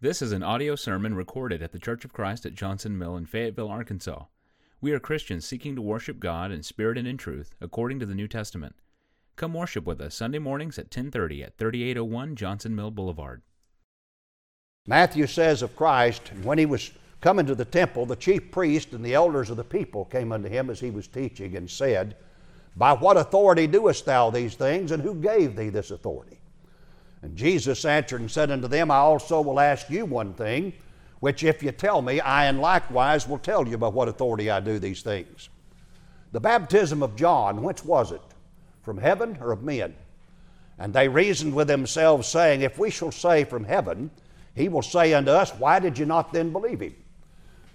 This is an audio sermon recorded at the Church of Christ at Johnson Mill in Fayetteville, Arkansas. We are Christians seeking to worship God in spirit and in truth, according to the New Testament. Come worship with us Sunday mornings at 10:30 at 3801 Johnson Mill Boulevard. Matthew says of Christ, when he was coming to the temple, the chief priest and the elders of the people came unto him as he was teaching and said, By what authority doest thou these things, and who gave thee this authority? And Jesus answered and said unto them, I also will ask you one thing, which if you tell me, I and likewise will tell you by what authority I do these things. The baptism of John, whence was it? From heaven or of men? And they reasoned with themselves, saying, If we shall say from heaven, he will say unto us, Why did you not then believe him?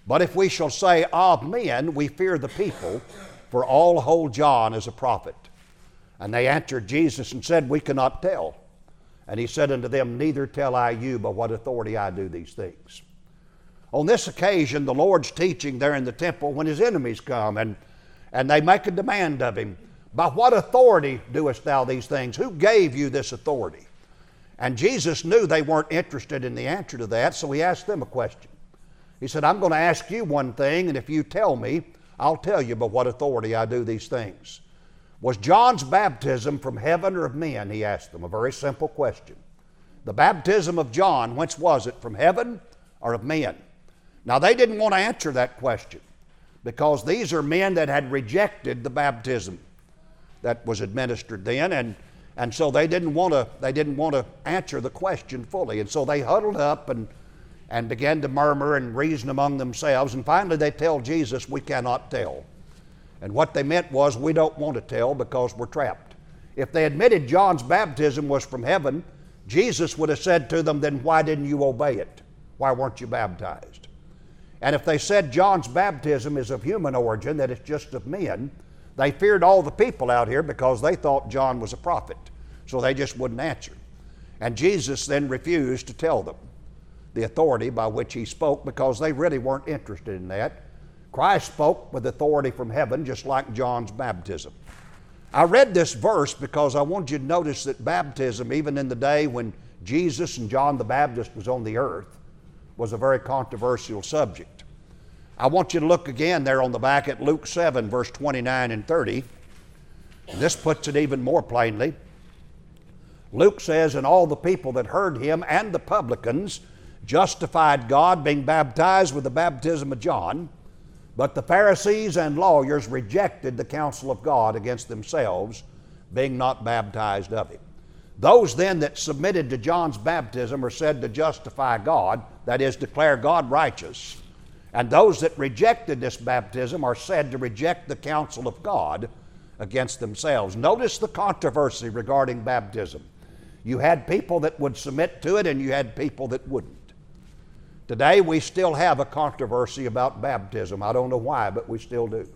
But if we shall say of men, we fear the people, for all hold John as a prophet. And they answered Jesus and said, We cannot tell. And he said unto them, Neither tell I you by what authority I do these things. On this occasion, the Lord's teaching there in the temple when his enemies come and, and they make a demand of him By what authority doest thou these things? Who gave you this authority? And Jesus knew they weren't interested in the answer to that, so he asked them a question. He said, I'm going to ask you one thing, and if you tell me, I'll tell you by what authority I do these things. Was John's baptism from heaven or of men? He asked them. A very simple question. The baptism of John, whence was it? From heaven or of men? Now, they didn't want to answer that question because these are men that had rejected the baptism that was administered then, and, and so they didn't, want to, they didn't want to answer the question fully. And so they huddled up and, and began to murmur and reason among themselves, and finally they tell Jesus, We cannot tell. And what they meant was, we don't want to tell because we're trapped. If they admitted John's baptism was from heaven, Jesus would have said to them, then why didn't you obey it? Why weren't you baptized? And if they said John's baptism is of human origin, that it's just of men, they feared all the people out here because they thought John was a prophet. So they just wouldn't answer. And Jesus then refused to tell them the authority by which he spoke because they really weren't interested in that. Christ spoke with authority from heaven, just like John's baptism. I read this verse because I want you to notice that baptism, even in the day when Jesus and John the Baptist was on the earth, was a very controversial subject. I want you to look again there on the back at Luke 7, verse 29 and 30. And this puts it even more plainly. Luke says, And all the people that heard him and the publicans justified God, being baptized with the baptism of John. But the Pharisees and lawyers rejected the counsel of God against themselves, being not baptized of him. Those then that submitted to John's baptism are said to justify God, that is, declare God righteous. And those that rejected this baptism are said to reject the counsel of God against themselves. Notice the controversy regarding baptism. You had people that would submit to it, and you had people that wouldn't. Today, we still have a controversy about baptism. I don't know why, but we still do.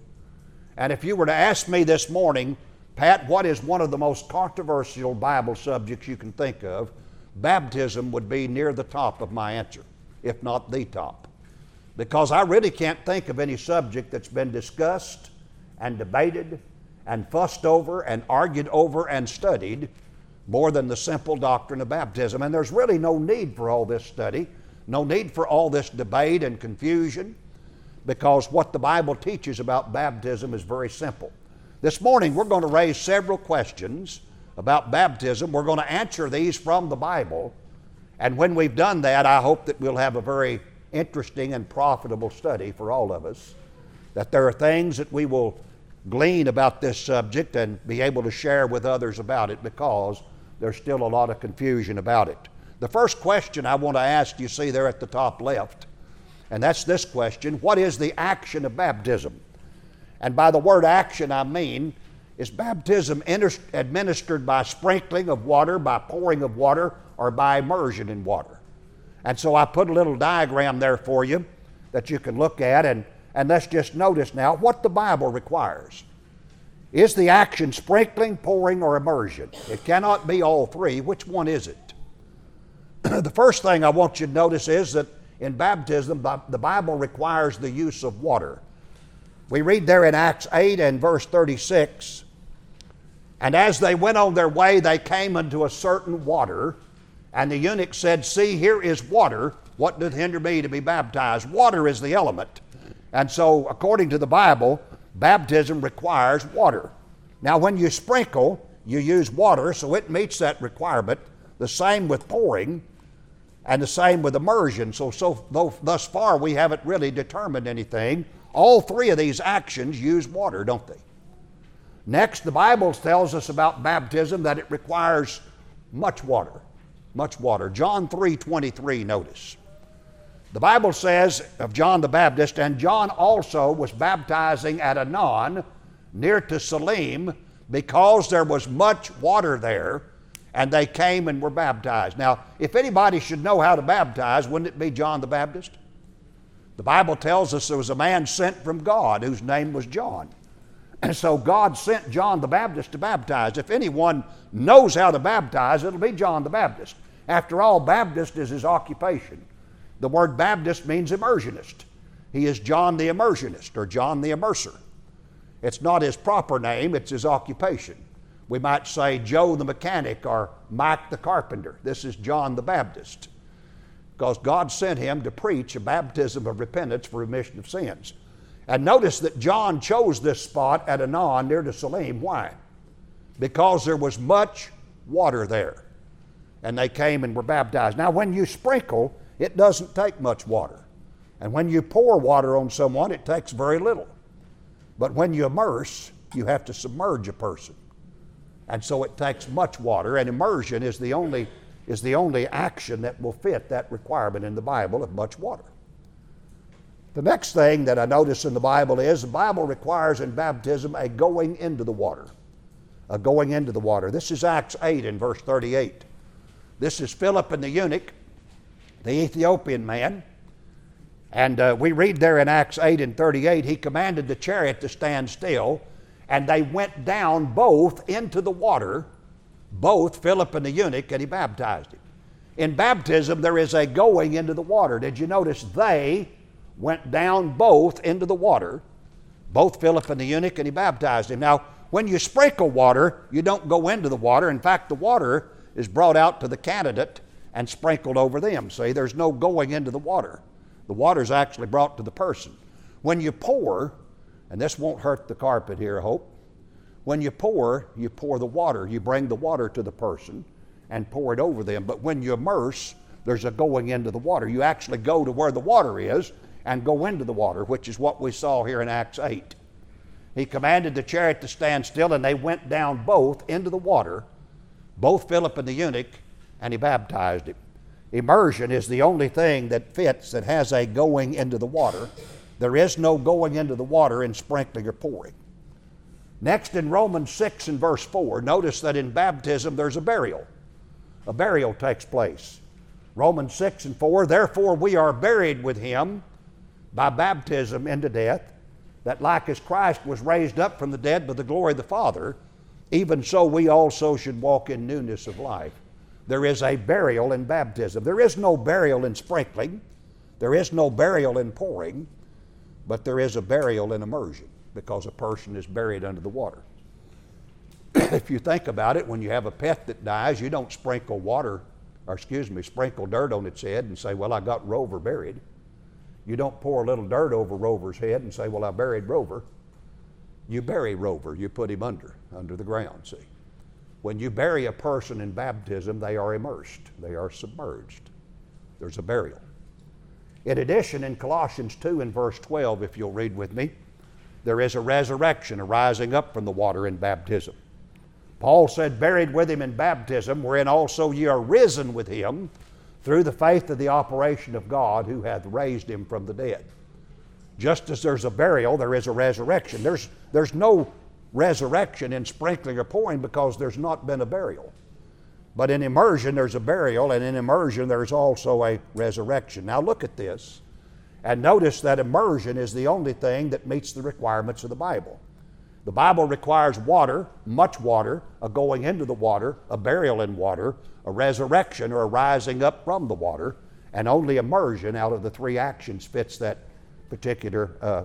And if you were to ask me this morning, Pat, what is one of the most controversial Bible subjects you can think of? Baptism would be near the top of my answer, if not the top. Because I really can't think of any subject that's been discussed and debated and fussed over and argued over and studied more than the simple doctrine of baptism. And there's really no need for all this study no need for all this debate and confusion because what the Bible teaches about baptism is very simple. This morning, we're going to raise several questions about baptism. We're going to answer these from the Bible. And when we've done that, I hope that we'll have a very interesting and profitable study for all of us. That there are things that we will glean about this subject and be able to share with others about it because there's still a lot of confusion about it. The first question I want to ask you see there at the top left, and that's this question What is the action of baptism? And by the word action, I mean, is baptism administered by sprinkling of water, by pouring of water, or by immersion in water? And so I put a little diagram there for you that you can look at, and, and let's just notice now what the Bible requires. Is the action sprinkling, pouring, or immersion? It cannot be all three. Which one is it? the first thing I want you to notice is that in baptism, the Bible requires the use of water. We read there in Acts 8 and verse 36 And as they went on their way, they came unto a certain water, and the eunuch said, See, here is water. What doth hinder me to be baptized? Water is the element. And so, according to the Bible, baptism requires water. Now, when you sprinkle, you use water, so it meets that requirement. The same with pouring, and the same with immersion. So, so though, thus far, we haven't really determined anything. All three of these actions use water, don't they? Next, the Bible tells us about baptism that it requires much water. Much water. John 3 23, notice. The Bible says of John the Baptist, and John also was baptizing at Aenon, near to Salim, because there was much water there, and they came and were baptized. Now, if anybody should know how to baptize, wouldn't it be John the Baptist? The Bible tells us there was a man sent from God whose name was John. And so God sent John the Baptist to baptize. If anyone knows how to baptize, it'll be John the Baptist. After all, Baptist is his occupation. The word Baptist means immersionist. He is John the Immersionist or John the Immerser. It's not his proper name, it's his occupation. We might say Joe the mechanic or Mike the carpenter. This is John the Baptist. Because God sent him to preach a baptism of repentance for remission of sins. And notice that John chose this spot at Aenon near to Salim. Why? Because there was much water there. And they came and were baptized. Now, when you sprinkle, it doesn't take much water. And when you pour water on someone, it takes very little. But when you immerse, you have to submerge a person. And so it takes much water, and immersion is the only, is the only action that will fit that requirement in the Bible of much water. The next thing that I notice in the Bible is the Bible requires in baptism a going into the water. A going into the water. This is Acts 8 in verse 38. This is Philip and the eunuch the Ethiopian man. And uh, we read there in Acts 8 and 38, he commanded the chariot to stand still, and they went down both into the water, both Philip and the eunuch, and he baptized him. In baptism, there is a going into the water. Did you notice they went down both into the water, both Philip and the eunuch, and he baptized him? Now, when you sprinkle water, you don't go into the water. In fact, the water is brought out to the candidate and sprinkled over them. See, there's no going into the water. The water is actually brought to the person. When you pour, and this won't hurt the carpet here, I hope. When you pour, you pour the water. You bring the water to the person and pour it over them. But when you immerse, there's a going into the water. You actually go to where the water is and go into the water, which is what we saw here in Acts 8. He commanded the chariot to stand still, and they went down both into the water, both Philip and the eunuch, and he baptized him. Immersion is the only thing that fits that has a going into the water. There is no going into the water in sprinkling or pouring. Next, in Romans 6 and verse 4, notice that in baptism there's a burial. A burial takes place. Romans 6 and 4, therefore we are buried with him by baptism into death, that like as Christ was raised up from the dead by the glory of the Father, even so we also should walk in newness of life there is a burial in baptism. There is no burial in sprinkling, there is no burial in pouring, but there is a burial in immersion because a person is buried under the water. if you think about it, when you have a pet that dies, you don't sprinkle water, or excuse me, sprinkle dirt on its head and say, Well, I got Rover buried. You don't pour a little dirt over Rover's head and say, Well, I buried Rover. You bury Rover, you put him under, under the ground, see. When you bury a person in baptism, they are immersed, they are submerged. There's a burial. In addition, in Colossians 2 and verse 12, if you'll read with me, there is a resurrection, a rising up from the water in baptism. Paul said, Buried with him in baptism, wherein also ye are risen with him through the faith of the operation of God who hath raised him from the dead. Just as there's a burial, there is a resurrection. There's, there's no resurrection in sprinkling or pouring because there's not been a burial. But in immersion, there's a burial, and in immersion, there's also a resurrection. Now, look at this and notice that immersion is the only thing that meets the requirements of the Bible. The Bible requires water, much water, a going into the water, a burial in water, a resurrection or a rising up from the water, and only immersion out of the three actions fits that particular uh,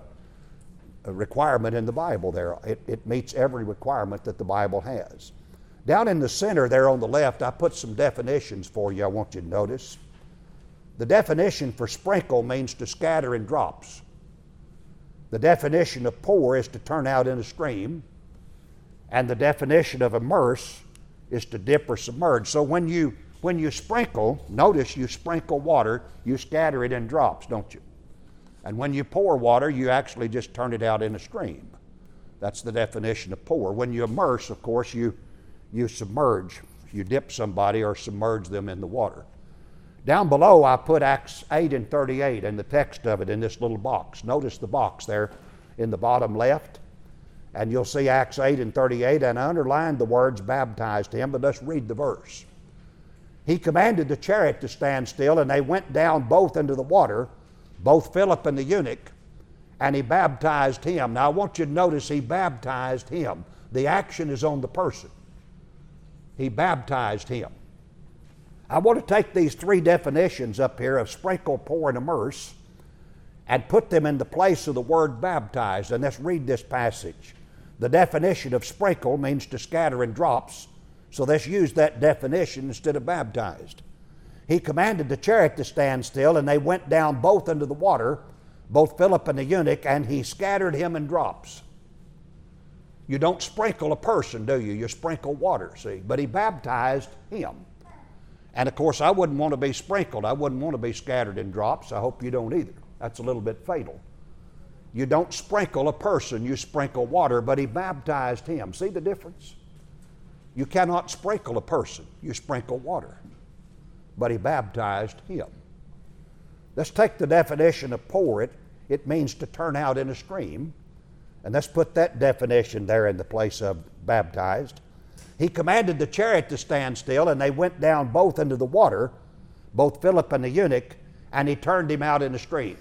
requirement in the Bible there. It, it meets every requirement that the Bible has. Down in the center there on the left, I put some definitions for you I want you to notice. The definition for sprinkle means to scatter in drops. The definition of pour is to turn out in a stream. And the definition of immerse is to dip or submerge. So when you when you sprinkle, notice you sprinkle water, you scatter it in drops, don't you? And when you pour water, you actually just turn it out in a stream. That's the definition of pour. When you immerse, of course, you you submerge. You dip somebody or submerge them in the water. Down below, I put Acts 8 and 38 and the text of it in this little box. Notice the box there in the bottom left. And you'll see Acts 8 and 38, and I underlined the words baptized him, but let's read the verse. He commanded the chariot to stand still, and they went down both into the water, both Philip and the eunuch, and he baptized him. Now I want you to notice he baptized him. The action is on the person. He baptized him. I want to take these three definitions up here of sprinkle, pour, and immerse and put them in the place of the word baptized. And let's read this passage. The definition of sprinkle means to scatter in drops, so let's use that definition instead of baptized. He commanded the chariot to stand still, and they went down both into the water, both Philip and the eunuch, and he scattered him in drops. You don't sprinkle a person, do you? You sprinkle water, see? But he baptized him. And of course, I wouldn't want to be sprinkled. I wouldn't want to be scattered in drops. I hope you don't either. That's a little bit fatal. You don't sprinkle a person, you sprinkle water, but he baptized him. See the difference? You cannot sprinkle a person, you sprinkle water. But he baptized him. Let's take the definition of pour it. It means to turn out in a stream. And let's put that definition there in the place of baptized. He commanded the chariot to stand still, and they went down both into the water, both Philip and the eunuch, and he turned him out in the stream.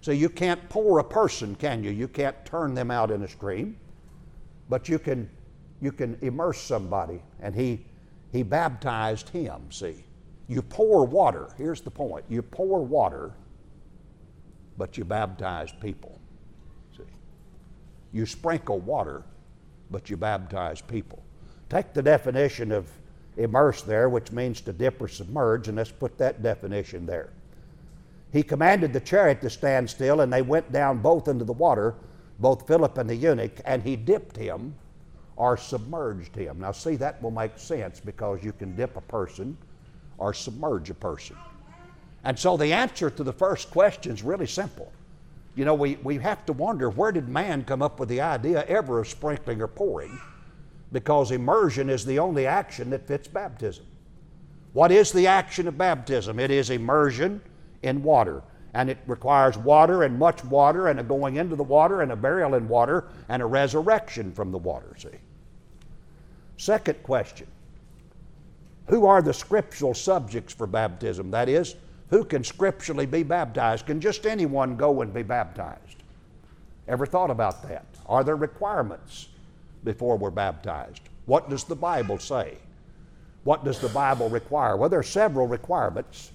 So you can't pour a person, can you? You can't turn them out in a stream, but you can you can immerse somebody, and he he baptized him. See, you pour water. Here's the point: you pour water, but you baptize people. You sprinkle water, but you baptize people. Take the definition of immerse there, which means to dip or submerge, and let's put that definition there. He commanded the chariot to stand still, and they went down both into the water, both Philip and the eunuch, and he dipped him or submerged him. Now, see, that will make sense because you can dip a person or submerge a person. And so the answer to the first question is really simple. You know, we, we have to wonder where did man come up with the idea ever of sprinkling or pouring? Because immersion is the only action that fits baptism. What is the action of baptism? It is immersion in water. And it requires water and much water and a going into the water and a burial in water and a resurrection from the water, see? Second question Who are the scriptural subjects for baptism? That is, who can scripturally be baptized? Can just anyone go and be baptized? Ever thought about that? Are there requirements before we're baptized? What does the Bible say? What does the Bible require? Well, there are several requirements.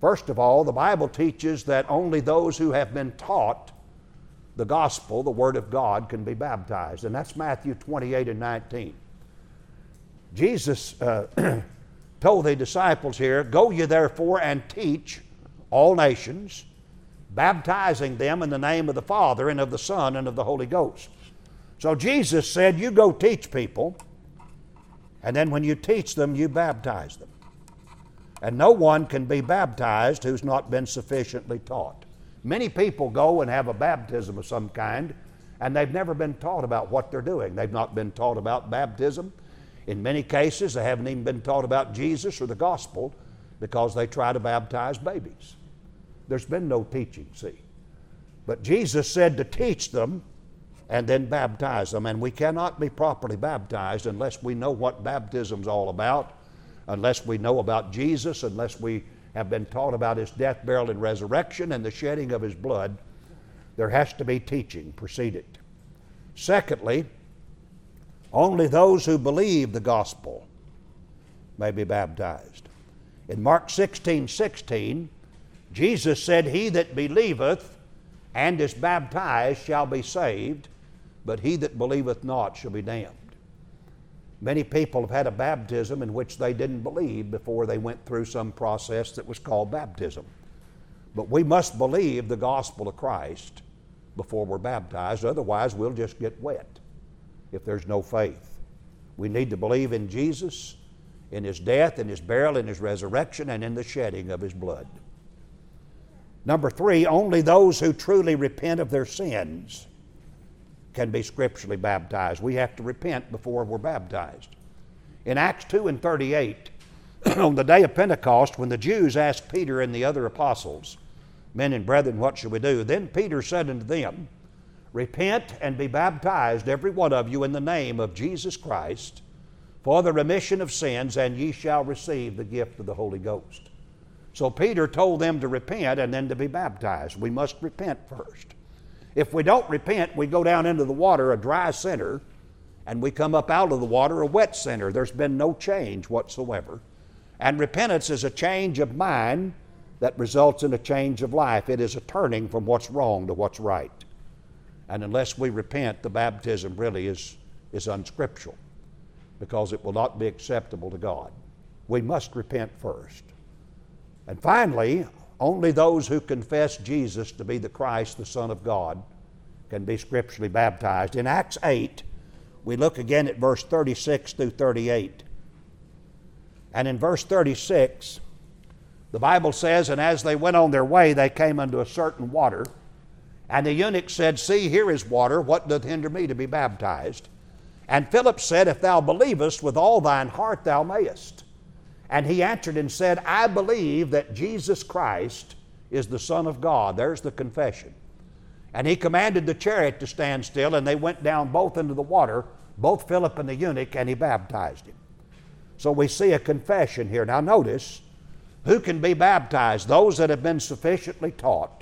First of all, the Bible teaches that only those who have been taught the gospel, the Word of God, can be baptized. And that's Matthew 28 and 19. Jesus uh, told the disciples here, Go ye therefore and teach all nations, baptizing them in the name of the Father and of the Son and of the Holy Ghost. So Jesus said, You go teach people, and then when you teach them, you baptize them. And no one can be baptized who's not been sufficiently taught. Many people go and have a baptism of some kind, and they've never been taught about what they're doing. They've not been taught about baptism. In many cases, they haven't even been taught about Jesus or the gospel because they try to baptize babies. There's been no teaching, see. But Jesus said to teach them and then baptize them. And we cannot be properly baptized unless we know what baptism's all about, unless we know about Jesus, unless we have been taught about his death, burial, and resurrection and the shedding of his blood. There has to be teaching preceded. Secondly, only those who believe the gospel may be baptized. In Mark 16 16, Jesus said, He that believeth and is baptized shall be saved, but he that believeth not shall be damned. Many people have had a baptism in which they didn't believe before they went through some process that was called baptism. But we must believe the gospel of Christ before we're baptized, otherwise, we'll just get wet if there's no faith. We need to believe in Jesus, in his death, in his burial, in his resurrection, and in the shedding of his blood. Number three, only those who truly repent of their sins can be scripturally baptized. We have to repent before we're baptized. In Acts 2 and 38, on the day of Pentecost, when the Jews asked Peter and the other apostles, Men and brethren, what shall we do? Then Peter said unto them, Repent and be baptized, every one of you, in the name of Jesus Christ, for the remission of sins, and ye shall receive the gift of the Holy Ghost. So Peter told them to repent and then to be baptized. We must repent first. If we don't repent, we go down into the water a dry sinner, and we come up out of the water a wet sinner. There's been no change whatsoever. And repentance is a change of mind that results in a change of life. It is a turning from what's wrong to what's right. And unless we repent, the baptism really is, is unscriptural because it will not be acceptable to God. We must repent first. And finally, only those who confess Jesus to be the Christ, the Son of God, can be scripturally baptized. In Acts 8, we look again at verse 36 through 38. And in verse 36, the Bible says, And as they went on their way, they came unto a certain water. And the eunuch said, See, here is water. What doth hinder me to be baptized? And Philip said, If thou believest with all thine heart, thou mayest. And he answered and said, I believe that Jesus Christ is the Son of God. There's the confession. And he commanded the chariot to stand still, and they went down both into the water, both Philip and the eunuch, and he baptized him. So we see a confession here. Now, notice who can be baptized? Those that have been sufficiently taught,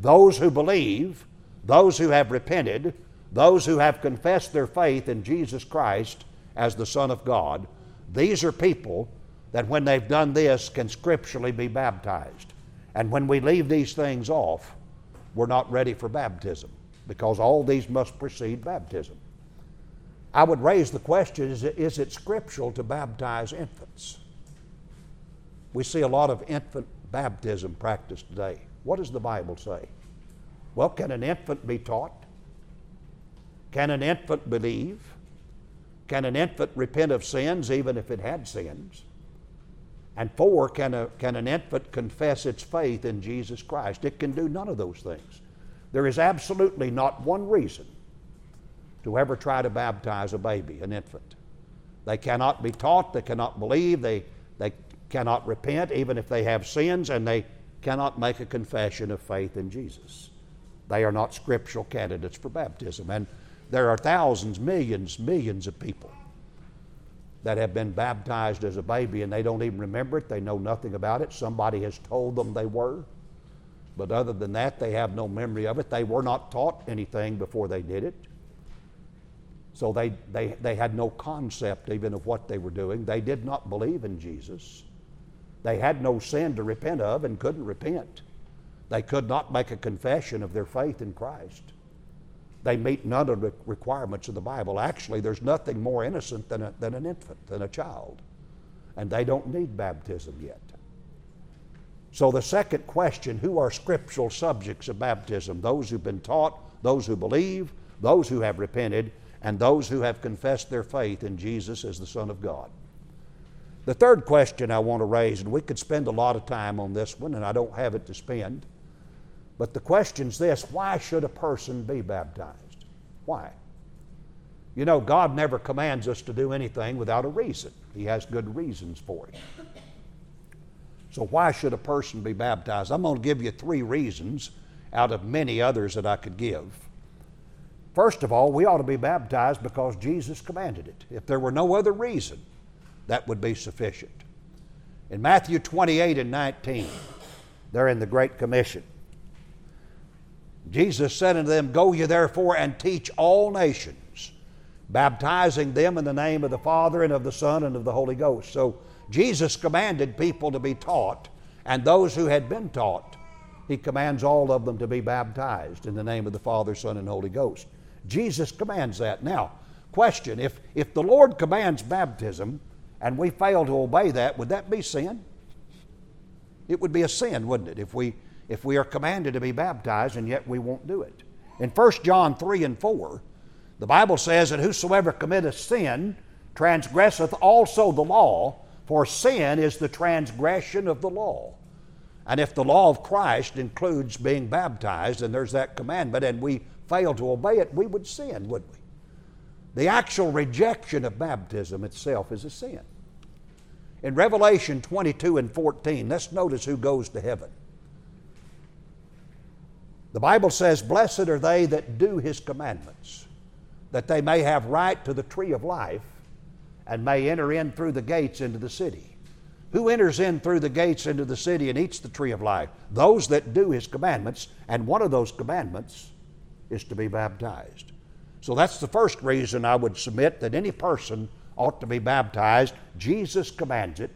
those who believe, those who have repented, those who have confessed their faith in Jesus Christ as the Son of God. These are people that when they've done this can scripturally be baptized. And when we leave these things off, we're not ready for baptism because all these must precede baptism. I would raise the question is it, is it scriptural to baptize infants? We see a lot of infant baptism practiced today. What does the Bible say? Well, can an infant be taught? Can an infant believe? Can an infant repent of sins even if it had sins? And four, can, a, can an infant confess its faith in Jesus Christ? It can do none of those things. There is absolutely not one reason to ever try to baptize a baby, an infant. They cannot be taught, they cannot believe, they, they cannot repent even if they have sins, and they cannot make a confession of faith in Jesus. They are not scriptural candidates for baptism. And there are thousands, millions, millions of people that have been baptized as a baby and they don't even remember it. They know nothing about it. Somebody has told them they were. But other than that, they have no memory of it. They were not taught anything before they did it. So they, they, they had no concept even of what they were doing. They did not believe in Jesus. They had no sin to repent of and couldn't repent. They could not make a confession of their faith in Christ. They meet none of the requirements of the Bible. Actually, there's nothing more innocent than, a, than an infant, than a child. And they don't need baptism yet. So, the second question who are scriptural subjects of baptism? Those who've been taught, those who believe, those who have repented, and those who have confessed their faith in Jesus as the Son of God. The third question I want to raise, and we could spend a lot of time on this one, and I don't have it to spend, but the question's this why should a person be baptized? Why? You know, God never commands us to do anything without a reason, He has good reasons for it. So, why should a person be baptized? I'm going to give you three reasons out of many others that I could give. First of all, we ought to be baptized because Jesus commanded it. If there were no other reason, that would be sufficient. In Matthew 28 and 19, they're in the Great Commission. Jesus said unto them, Go ye therefore and teach all nations, baptizing them in the name of the Father and of the Son and of the Holy Ghost. So Jesus commanded people to be taught, and those who had been taught, he commands all of them to be baptized in the name of the Father, Son, and Holy Ghost. Jesus commands that. Now, Question if, if the Lord commands baptism and we fail to obey that, would that be sin? It would be a sin, wouldn't it, if we, if we are commanded to be baptized and yet we won't do it? In 1 John 3 and 4, the Bible says that whosoever committeth sin transgresseth also the law, for sin is the transgression of the law. And if the law of Christ includes being baptized, and there's that commandment, and we fail to obey it, we would sin, wouldn't we? The actual rejection of baptism itself is a sin. In Revelation 22 and 14, let's notice who goes to heaven. The Bible says, Blessed are they that do his commandments, that they may have right to the tree of life and may enter in through the gates into the city. Who enters in through the gates into the city and eats the tree of life? Those that do his commandments, and one of those commandments is to be baptized. So that's the first reason I would submit that any person ought to be baptized. Jesus commands it.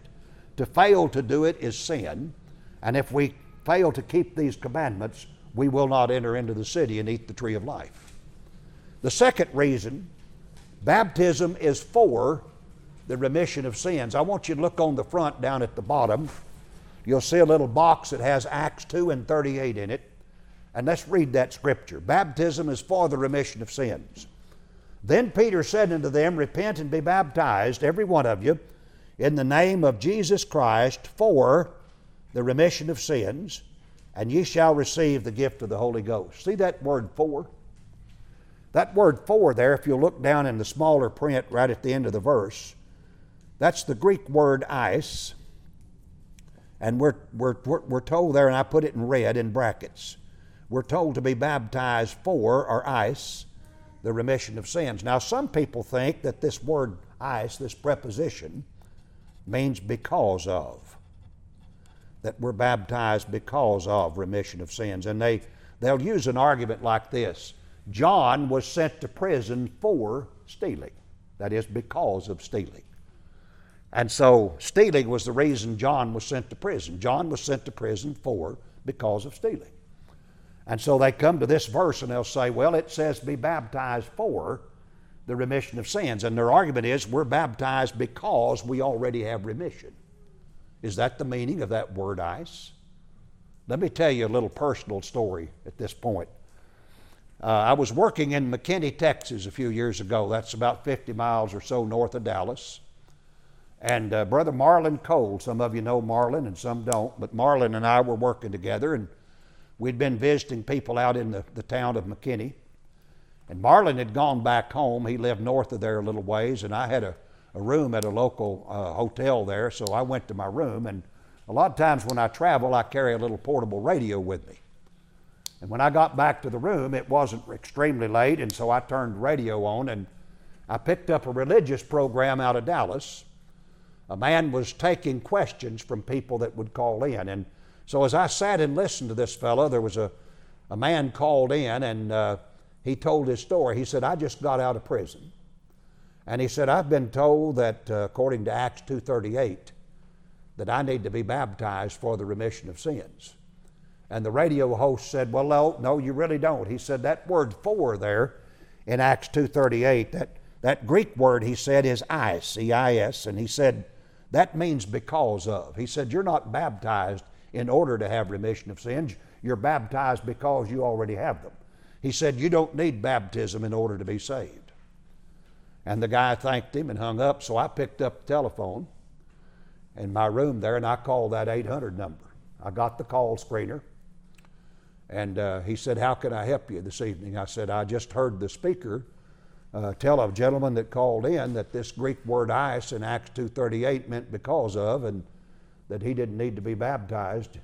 To fail to do it is sin. And if we fail to keep these commandments, we will not enter into the city and eat the tree of life. The second reason baptism is for the remission of sins. I want you to look on the front down at the bottom. You'll see a little box that has Acts 2 and 38 in it. And let's read that scripture. Baptism is for the remission of sins. Then Peter said unto them, Repent and be baptized, every one of you, in the name of Jesus Christ for the remission of sins, and ye shall receive the gift of the Holy Ghost. See that word for? That word for there, if you look down in the smaller print right at the end of the verse, that's the Greek word eis. And we're, we're, we're told there, and I put it in red in brackets, we're told to be baptized for, or eis, the remission of sins. Now, some people think that this word eis, this preposition, means because of. That we're baptized because of remission of sins. And they, they'll use an argument like this John was sent to prison for stealing, that is, because of stealing. And so stealing was the reason John was sent to prison. John was sent to prison for because of stealing. And so they come to this verse and they'll say, well, it says be baptized for the remission of sins. And their argument is we're baptized because we already have remission. Is that the meaning of that word eis? Let me tell you a little personal story at this point. Uh, I was working in McKinney, Texas a few years ago. That's about 50 miles or so north of Dallas. And uh, Brother Marlin Cole, some of you know Marlin and some don't, but Marlin and I were working together and we'd been visiting people out in the, the town of McKinney. And Marlin had gone back home. He lived north of there a little ways, and I had a, a room at a local uh, hotel there, so I went to my room. And a lot of times when I travel, I carry a little portable radio with me. And when I got back to the room, it wasn't extremely late, and so I turned radio on and I picked up a religious program out of Dallas a man was taking questions from people that would call in. And so as I sat and listened to this fellow, there was a, a man called in and uh, he told his story. He said, I just got out of prison. And he said, I've been told that uh, according to Acts 2.38, that I need to be baptized for the remission of sins. And the radio host said, Well, no, no, you really don't. He said that word for there in Acts 2.38, that, that Greek word he said is eis, E-I-S, and he said, that means because of. He said, You're not baptized in order to have remission of sins. You're baptized because you already have them. He said, You don't need baptism in order to be saved. And the guy thanked him and hung up, so I picked up the telephone in my room there and I called that 800 number. I got the call screener. And uh, he said, How can I help you this evening? I said, I just heard the speaker uh, tell a gentleman that called in that this Greek word eis in Acts 2.38 meant because of, and that he didn't need to be baptized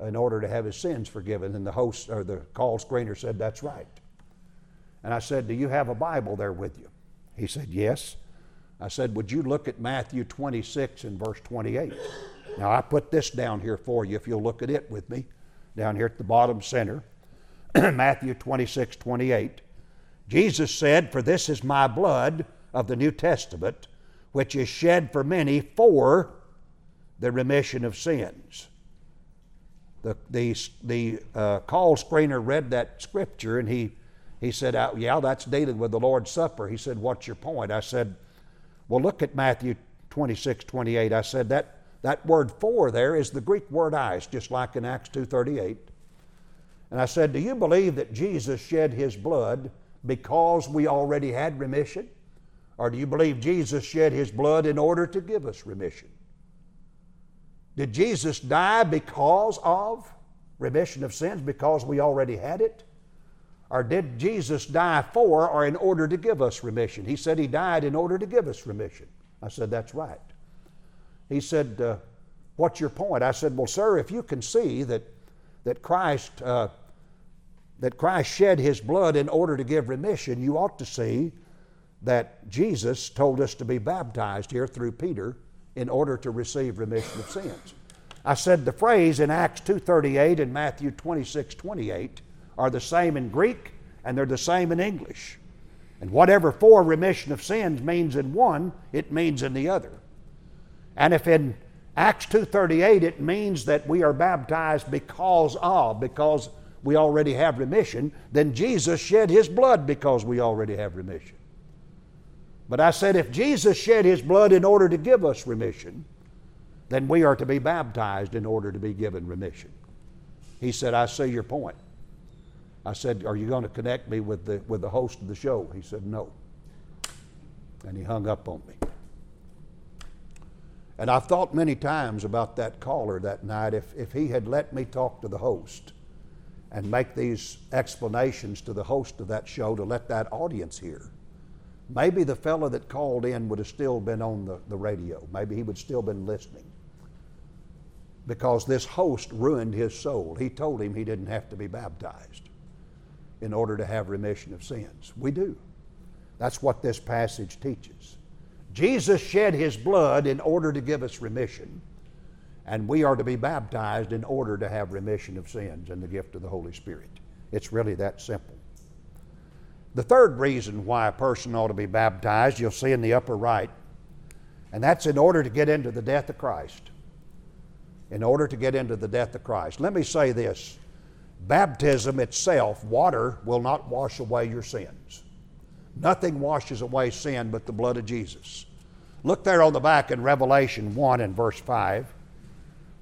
in order to have his sins forgiven. And the host or the call screener said, That's right. And I said, Do you have a Bible there with you? He said, Yes. I said, Would you look at Matthew 26 and verse 28? Now, I put this down here for you if you'll look at it with me, down here at the bottom center. Matthew 26, 28. Jesus said, For this is my blood of the New Testament, which is shed for many for the remission of sins. The, the, the uh, call screener read that scripture and he, He said, uh, Yeah, that's dealing with the Lord's Supper. He said, What's your point? I said, Well, look at Matthew 26, 28. I said, That, that word for there is the Greek word eis, just like in Acts 2.38. And I said, Do you believe that Jesus shed his blood because we already had remission? Or do you believe Jesus shed his blood in order to give us remission? Did Jesus die because of remission of sins, because we already had it? Or did Jesus die for or in order to give us remission? He said he died in order to give us remission. I said, That's right. He said, uh, What's your point? I said, Well, sir, if you can see that, that Christ. Uh, that Christ shed his blood in order to give remission, you ought to see that Jesus told us to be baptized here through Peter in order to receive remission of sins. I said the phrase in Acts 2:38 and Matthew 26:28 are the same in Greek and they're the same in English. And whatever for remission of sins means in one, it means in the other. And if in Acts 2:38 it means that we are baptized because of because we already have remission, then Jesus shed his blood because we already have remission. But I said if Jesus shed his blood in order to give us remission, then we are to be baptized in order to be given remission. He said, I see your point. I said, Are you going to connect me with the, with the host of the show? He said, No. And he hung up on me. And I've thought many times about that caller that night. If, if he had let me talk to the host and make these explanations to the host of that show to let that audience hear, maybe the fellow that called in would have still been on the, the radio. Maybe he would still been listening because this host ruined his soul. He told him he didn't have to be baptized in order to have remission of sins. We do. That's what this passage teaches. Jesus shed his blood in order to give us remission, and we are to be baptized in order to have remission of sins and the gift of the Holy Spirit. It's really that simple. The third reason why a person ought to be baptized, you'll see in the upper right, and that's in order to get into the death of Christ. In order to get into the death of Christ. Let me say this baptism itself, water, will not wash away your sins. Nothing washes away sin but the blood of Jesus. Look there on the back in Revelation 1 and verse 5,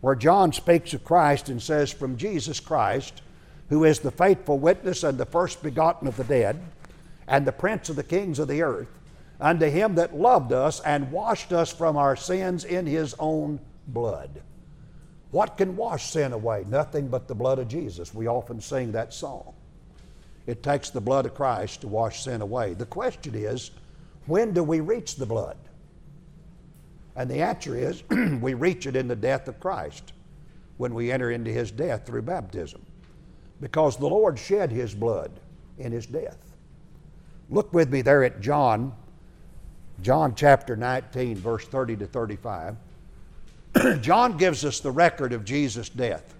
where John speaks of Christ and says, From Jesus Christ, who is the faithful witness and the first begotten of the dead, and the prince of the kings of the earth, unto him that loved us and washed us from our sins in his own blood. What can wash sin away? Nothing but the blood of Jesus. We often sing that song. It takes the blood of Christ to wash sin away. The question is, when do we reach the blood? And the answer is, we reach it in the death of Christ when we enter into his death through baptism. Because the Lord shed his blood in his death. Look with me there at John, John chapter 19, verse 30 to 35. John gives us the record of Jesus' death.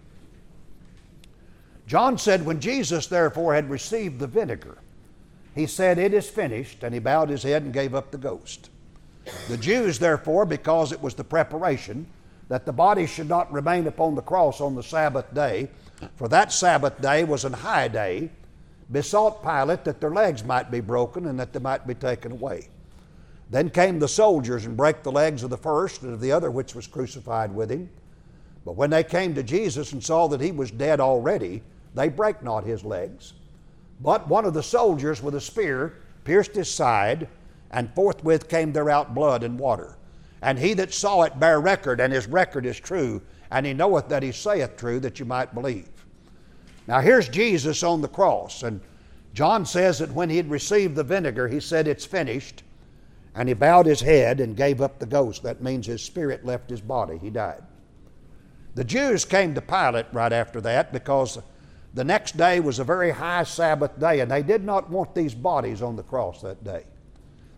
John said, When Jesus therefore had received the vinegar, he said, It is finished, and he bowed his head and gave up the ghost. The Jews, therefore, because it was the preparation that the body should not remain upon the cross on the Sabbath day, for that Sabbath day was an high day, besought Pilate that their legs might be broken and that they might be taken away. Then came the soldiers and brake the legs of the first and of the other which was crucified with him. But when they came to Jesus and saw that he was dead already, they brake not his legs. But one of the soldiers with a spear pierced his side, and forthwith came there out blood and water. And he that saw it bare record, and his record is true, and he knoweth that he saith true, that you might believe. Now here's Jesus on the cross, and John says that when he had received the vinegar, he said, It's finished. And he bowed his head and gave up the ghost. That means his spirit left his body. He died. The Jews came to Pilate right after that because the next day was a very high Sabbath day, and they did not want these bodies on the cross that day.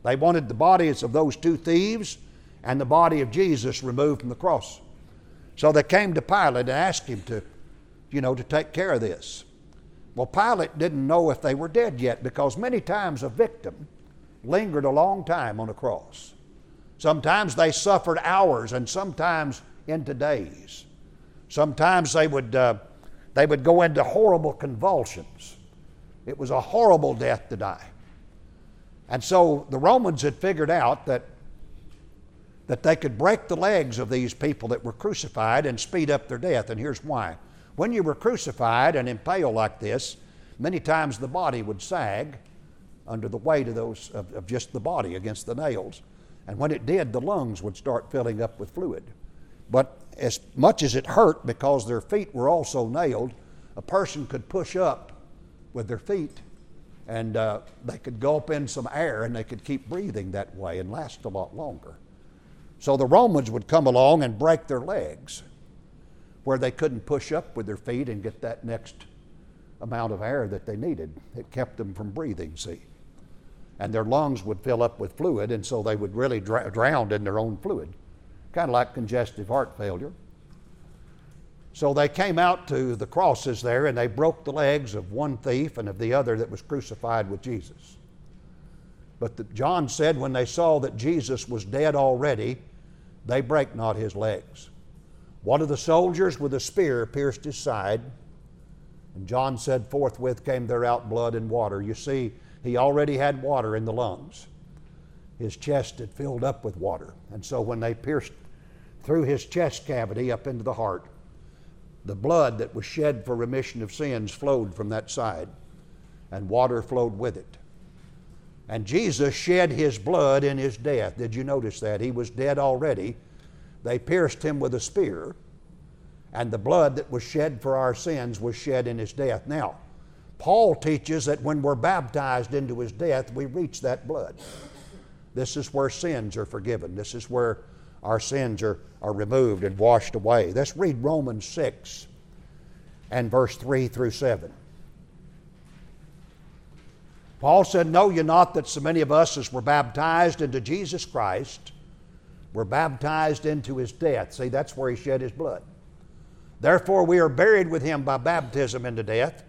They wanted the bodies of those two thieves and the body of Jesus removed from the cross. So they came to Pilate and asked him to, you know, to take care of this. Well, Pilate didn't know if they were dead yet because many times a victim lingered a long time on a cross. Sometimes they suffered hours and sometimes into days. Sometimes they would, uh, they would go into horrible convulsions. It was a horrible death to die. And so the Romans had figured out that, that they could break the legs of these people that were crucified and speed up their death. And here's why. When you were crucified and impaled like this, many times the body would sag under the weight of those of, of just the body against the nails. And when it did, the lungs would start filling up with fluid. But as much as it hurt because their feet were also nailed, a person could push up with their feet and uh, they could gulp in some air and they could keep breathing that way and last a lot longer. So the Romans would come along and break their legs where they couldn't push up with their feet and get that next amount of air that they needed. It kept them from breathing, see. And their lungs would fill up with fluid, and so they would really dr- drown in their own fluid, kind of like congestive heart failure. So they came out to the crosses there and they broke the legs of one thief and of the other that was crucified with Jesus. But the, John said when they saw that Jesus was dead already, they brake not his legs. One of the soldiers with a spear pierced his side, and John said, Forthwith came there out blood and water. You see, he already had water in the lungs. His chest had filled up with water. And so when they pierced through his chest cavity up into the heart, the blood that was shed for remission of sins flowed from that side, and water flowed with it. And Jesus shed his blood in his death. Did you notice that? He was dead already. They pierced him with a spear, and the blood that was shed for our sins was shed in his death. Now, Paul teaches that when we're baptized into his death, we reach that blood. This is where sins are forgiven. This is where our sins are, are removed and washed away. Let's read Romans 6 and verse 3 through 7. Paul said, Know ye not that so many of us as were baptized into Jesus Christ were baptized into his death? See, that's where he shed his blood. Therefore, we are buried with him by baptism into death,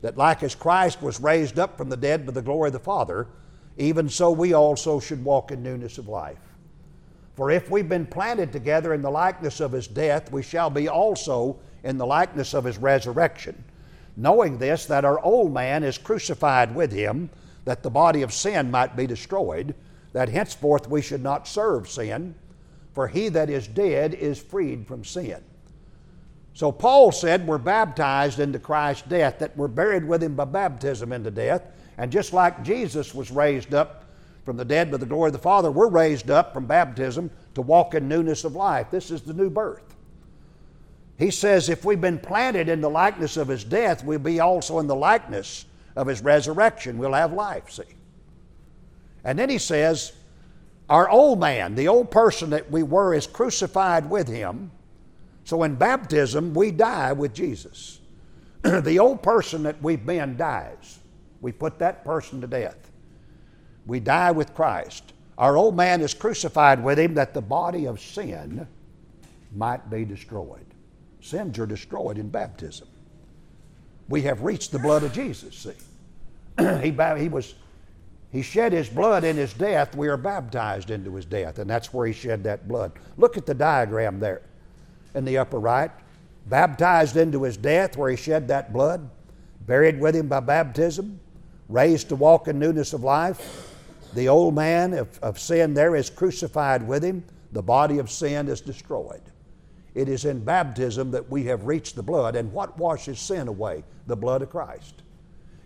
that like as Christ was raised up from the dead by the glory of the Father, even so we also should walk in newness of life. For if we've been planted together in the likeness of his death, we shall be also in the likeness of his resurrection. Knowing this, that our old man is crucified with him, that the body of sin might be destroyed, that henceforth we should not serve sin, for he that is dead is freed from sin. So Paul said we're baptized into Christ's death, that we're buried with him by baptism into death, and just like Jesus was raised up from the dead by the glory of the Father, we're raised up from baptism to walk in newness of life. This is the new birth. He says if we've been planted in the likeness of his death, we'll be also in the likeness of his resurrection. We'll have life, see. And then he says, our old man, the old person that we were, is crucified with him. So in baptism, we die with Jesus. the old person that we've been dies. We put that person to death we die with Christ. Our old man is crucified with him that the body of sin might be destroyed. Sins are destroyed in baptism. We have reached the blood of Jesus, see. he, he, was, he shed his blood in his death. We are baptized into his death, and that's where he shed that blood. Look at the diagram there in the upper right. Baptized into his death, where he shed that blood, buried with him by baptism, raised to walk in newness of life the old man of, of sin there is crucified with him. The body of sin is destroyed. It is in baptism that we have reached the blood. And what washes sin away? The blood of Christ.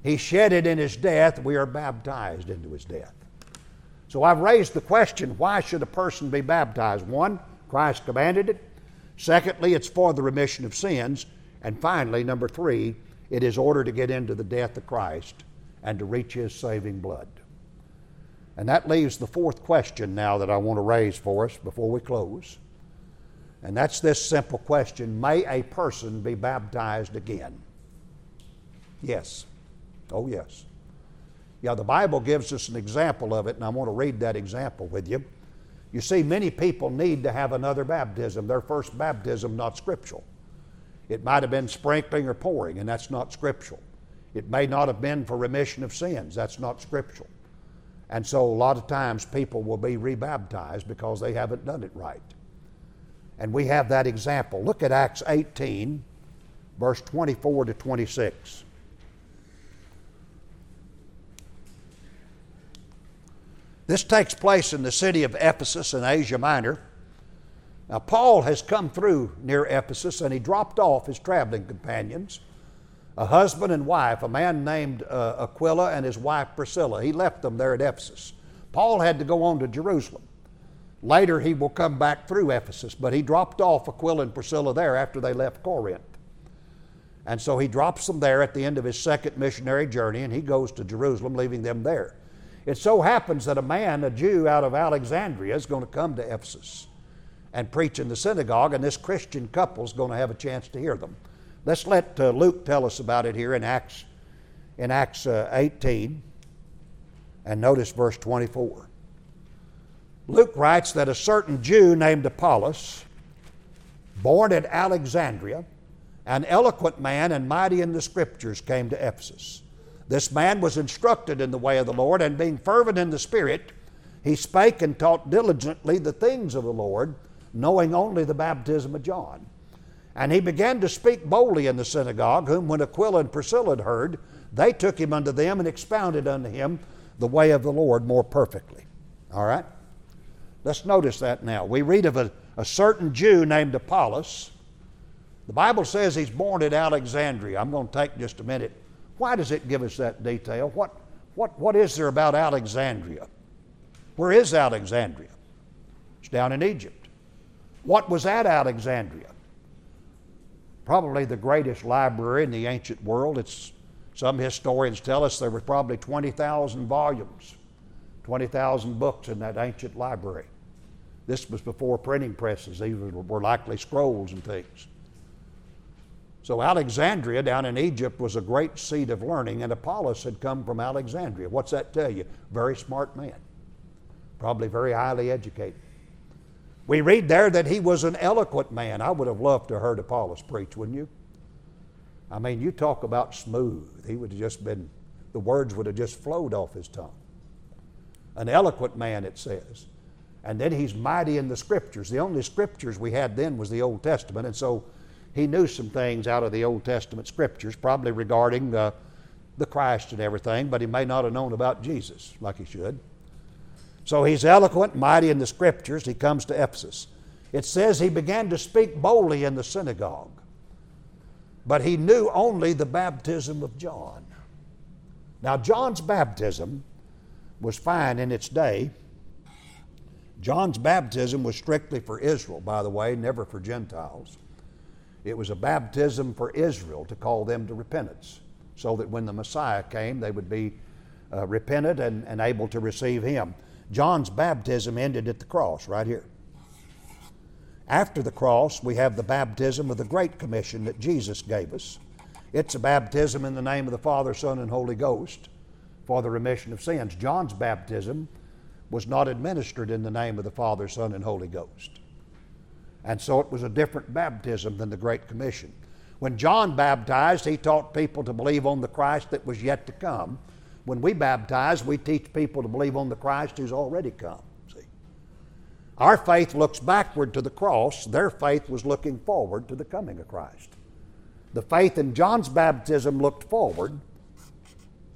He shed it in his death. We are baptized into his death. So I've raised the question why should a person be baptized? One, Christ commanded it. Secondly, it's for the remission of sins. And finally, number three, it is order to get into the death of Christ and to reach his saving blood. And that leaves the fourth question now that I want to raise for us before we close. And that's this simple question May a person be baptized again? Yes. Oh, yes. Yeah, the Bible gives us an example of it, and I want to read that example with you. You see, many people need to have another baptism. Their first baptism, not scriptural. It might have been sprinkling or pouring, and that's not scriptural. It may not have been for remission of sins. That's not scriptural. And so a lot of times people will be rebaptized because they haven't done it right. And we have that example. Look at Acts 18, verse 24 to 26. This takes place in the city of Ephesus in Asia Minor. Now, Paul has come through near Ephesus and he dropped off his traveling companions, a husband and wife, a man named uh, Aquila and his wife Priscilla. He left them there at Ephesus. Paul had to go on to Jerusalem. Later, he will come back through Ephesus, but he dropped off Aquila and Priscilla there after they left Corinth. And so he drops them there at the end of his second missionary journey and he goes to Jerusalem, leaving them there. It so happens that a man, a Jew out of Alexandria, is going to come to Ephesus and preach in the synagogue, and this Christian couple is going to have a chance to hear them. Let's let uh, Luke tell us about it here in Acts, in Acts uh, 18, and notice verse 24. Luke writes that a certain Jew named Apollos, born at Alexandria, an eloquent man and mighty in the Scriptures, came to Ephesus. This man was instructed in the way of the Lord, and being fervent in the Spirit, he spake and taught diligently the things of the Lord, knowing only the baptism of John. And he began to speak boldly in the synagogue, whom when Aquila and Priscilla had heard, they took him unto them and expounded unto him the way of the Lord more perfectly. All right? Let's notice that now. We read of a, a certain Jew named Apollos. The Bible says he's born at Alexandria. I'm going to take just a minute. Why does it give us that detail? What, what, what is there about Alexandria? Where is Alexandria? It's down in Egypt. What was at Alexandria? Probably the greatest library in the ancient world. It's, some historians tell us there were probably 20,000 volumes, 20,000 books in that ancient library. This was before printing presses. These were likely scrolls and things. So Alexandria down in Egypt was a great seat of learning, and Apollos had come from Alexandria. What's that tell you? Very smart man, probably very highly educated. We read there that he was an eloquent man. I would have loved to have heard Apollos preach, wouldn't you? I mean, you talk about smooth. He would have just been, the words would have just flowed off his tongue. An eloquent man, it says. And then he's mighty in the scriptures. The only scriptures we had then was the Old Testament, and so he knew some things out of the Old Testament scriptures, probably regarding uh, the Christ and everything, but he may not have known about Jesus like he should. So he's eloquent, mighty in the scriptures. He comes to Ephesus. It says he began to speak boldly in the synagogue, but he knew only the baptism of John. Now, John's baptism was fine in its day. John's baptism was strictly for Israel, by the way, never for Gentiles. It was a baptism for Israel to call them to repentance, so that when the Messiah came, they would be uh, and, and able to receive Him. John's baptism ended at the cross, right here. After the cross, we have the baptism of the Great Commission that Jesus gave us. It's a baptism in the name of the Father, Son, and Holy Ghost for the remission of sins. John's baptism was not administered in the name of the Father, Son, and Holy Ghost. And so it was a different baptism than the Great Commission. When John baptized, he taught people to believe on the Christ that was yet to come. When we baptize, we teach people to believe on the Christ who's already come. See? Our faith looks backward to the cross, their faith was looking forward to the coming of Christ. The faith in John's baptism looked forward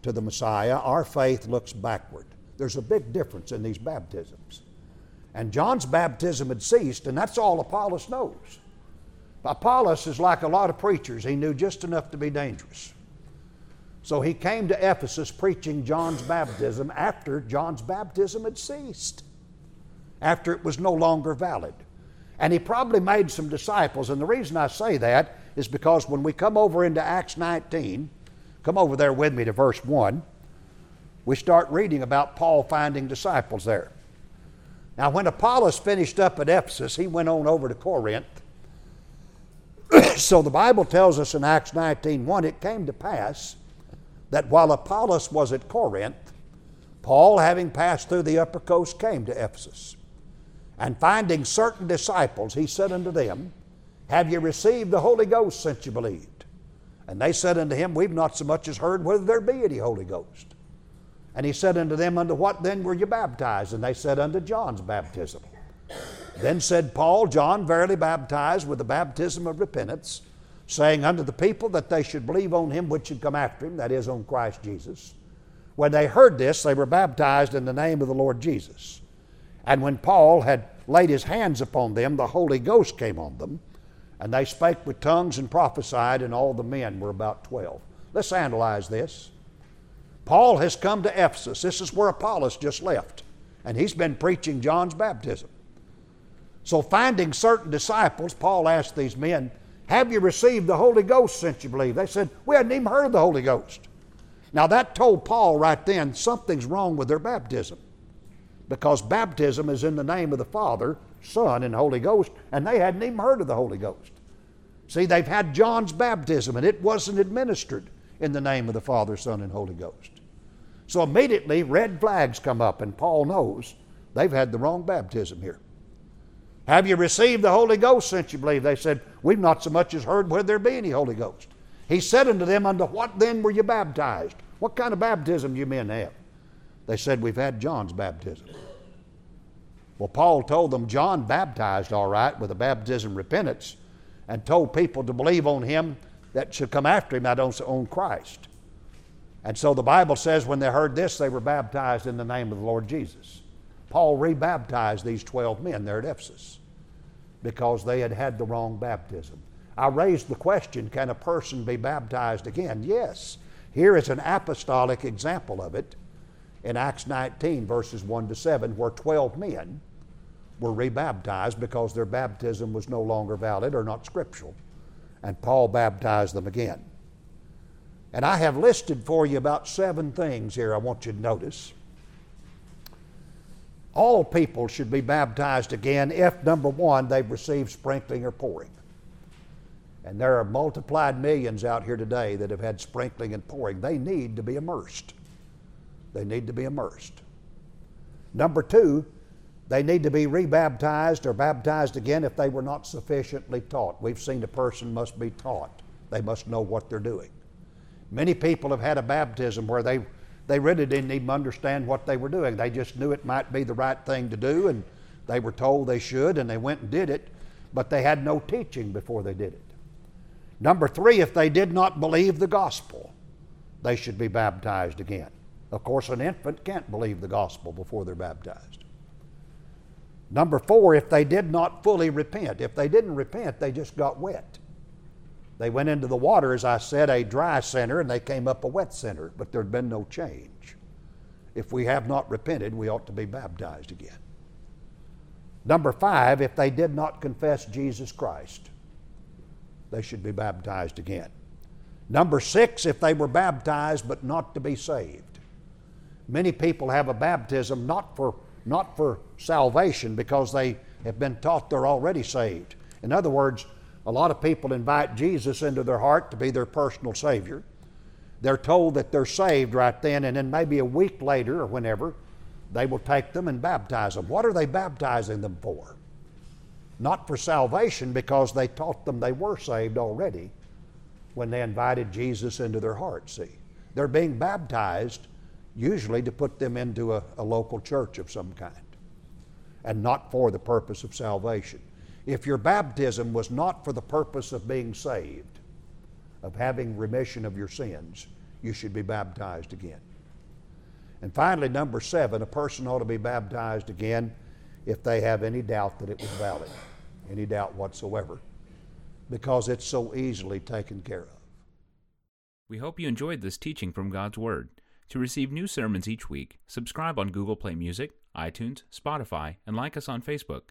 to the Messiah, our faith looks backward. There's a big difference in these baptisms. And John's baptism had ceased, and that's all Apollos knows. Apollos is like a lot of preachers, he knew just enough to be dangerous. So he came to Ephesus preaching John's baptism after John's baptism had ceased, after it was no longer valid. And he probably made some disciples. And the reason I say that is because when we come over into Acts 19, come over there with me to verse 1, we start reading about Paul finding disciples there. Now, when Apollos finished up at Ephesus, he went on over to Corinth. so the Bible tells us in Acts 19:1, it came to pass that while Apollos was at Corinth, Paul, having passed through the upper coast, came to Ephesus. And finding certain disciples, he said unto them, Have ye received the Holy Ghost since you believed? And they said unto him, We've not so much as heard whether there be any Holy Ghost. And he said unto them, Unto what then were you baptized? And they said, Unto John's baptism. Then said Paul, John verily baptized with the baptism of repentance, saying unto the people that they should believe on him which should come after him, that is, on Christ Jesus, When they heard this, they were baptized in the name of the Lord Jesus. And when Paul had laid his hands upon them, the Holy Ghost came on them, and they spake with tongues and prophesied, and all the men were about twelve. Let's analyze this. Paul has come to Ephesus. This is where Apollos just left, and he's been preaching John's baptism. So, finding certain disciples, Paul asked these men, Have you received the Holy Ghost since you believe? They said, We hadn't even heard of the Holy Ghost. Now, that told Paul right then something's wrong with their baptism because baptism is in the name of the Father, Son, and Holy Ghost, and they hadn't even heard of the Holy Ghost. See, they've had John's baptism, and it wasn't administered in the name of the Father, Son, and Holy Ghost. So immediately, red flags come up, and Paul knows they've had the wrong baptism here. Have you received the Holy Ghost since you believe? They said, We've not so much as heard whether there be any Holy Ghost. He said unto them, Unto what then were you baptized? What kind of baptism you men have? They said, We've had John's baptism. Well, Paul told them John baptized all right with a baptism repentance and told people to believe on him that should come after him, that on Christ. And so the Bible says when they heard this, they were baptized in the name of the Lord Jesus. Paul rebaptized these 12 men there at Ephesus because they had had the wrong baptism. I raised the question can a person be baptized again? Yes. Here is an apostolic example of it in Acts 19, verses 1 to 7, where 12 men were rebaptized because their baptism was no longer valid or not scriptural. And Paul baptized them again. And I have listed for you about seven things here I want you to notice. All people should be baptized again if, number one, they've received sprinkling or pouring. And there are multiplied millions out here today that have had sprinkling and pouring. They need to be immersed. They need to be immersed. Number two, they need to be rebaptized or baptized again if they were not sufficiently taught. We've seen a person must be taught, they must know what they're doing. Many people have had a baptism where they, they really didn't even understand what they were doing. They just knew it might be the right thing to do, and they were told they should, and they went and did it, but they had no teaching before they did it. Number three, if they did not believe the gospel, they should be baptized again. Of course, an infant can't believe the gospel before they're baptized. Number four, if they did not fully repent. If they didn't repent, they just got wet. They went into the water, as I said, a dry center, and they came up a wet center, but there'd been no change. If we have not repented, we ought to be baptized again. Number five, if they did not confess Jesus Christ, they should be baptized again. Number six, if they were baptized but not to be saved. Many people have a baptism not for, not for salvation because they have been taught they're already saved. In other words, a lot of people invite Jesus into their heart to be their personal Savior. They're told that they're saved right then, and then maybe a week later or whenever, they will take them and baptize them. What are they baptizing them for? Not for salvation, because they taught them they were saved already when they invited Jesus into their heart, see. They're being baptized usually to put them into a, a local church of some kind and not for the purpose of salvation. If your baptism was not for the purpose of being saved, of having remission of your sins, you should be baptized again. And finally, number seven, a person ought to be baptized again if they have any doubt that it was valid, any doubt whatsoever, because it's so easily taken care of. We hope you enjoyed this teaching from God's Word. To receive new sermons each week, subscribe on Google Play Music, iTunes, Spotify, and like us on Facebook.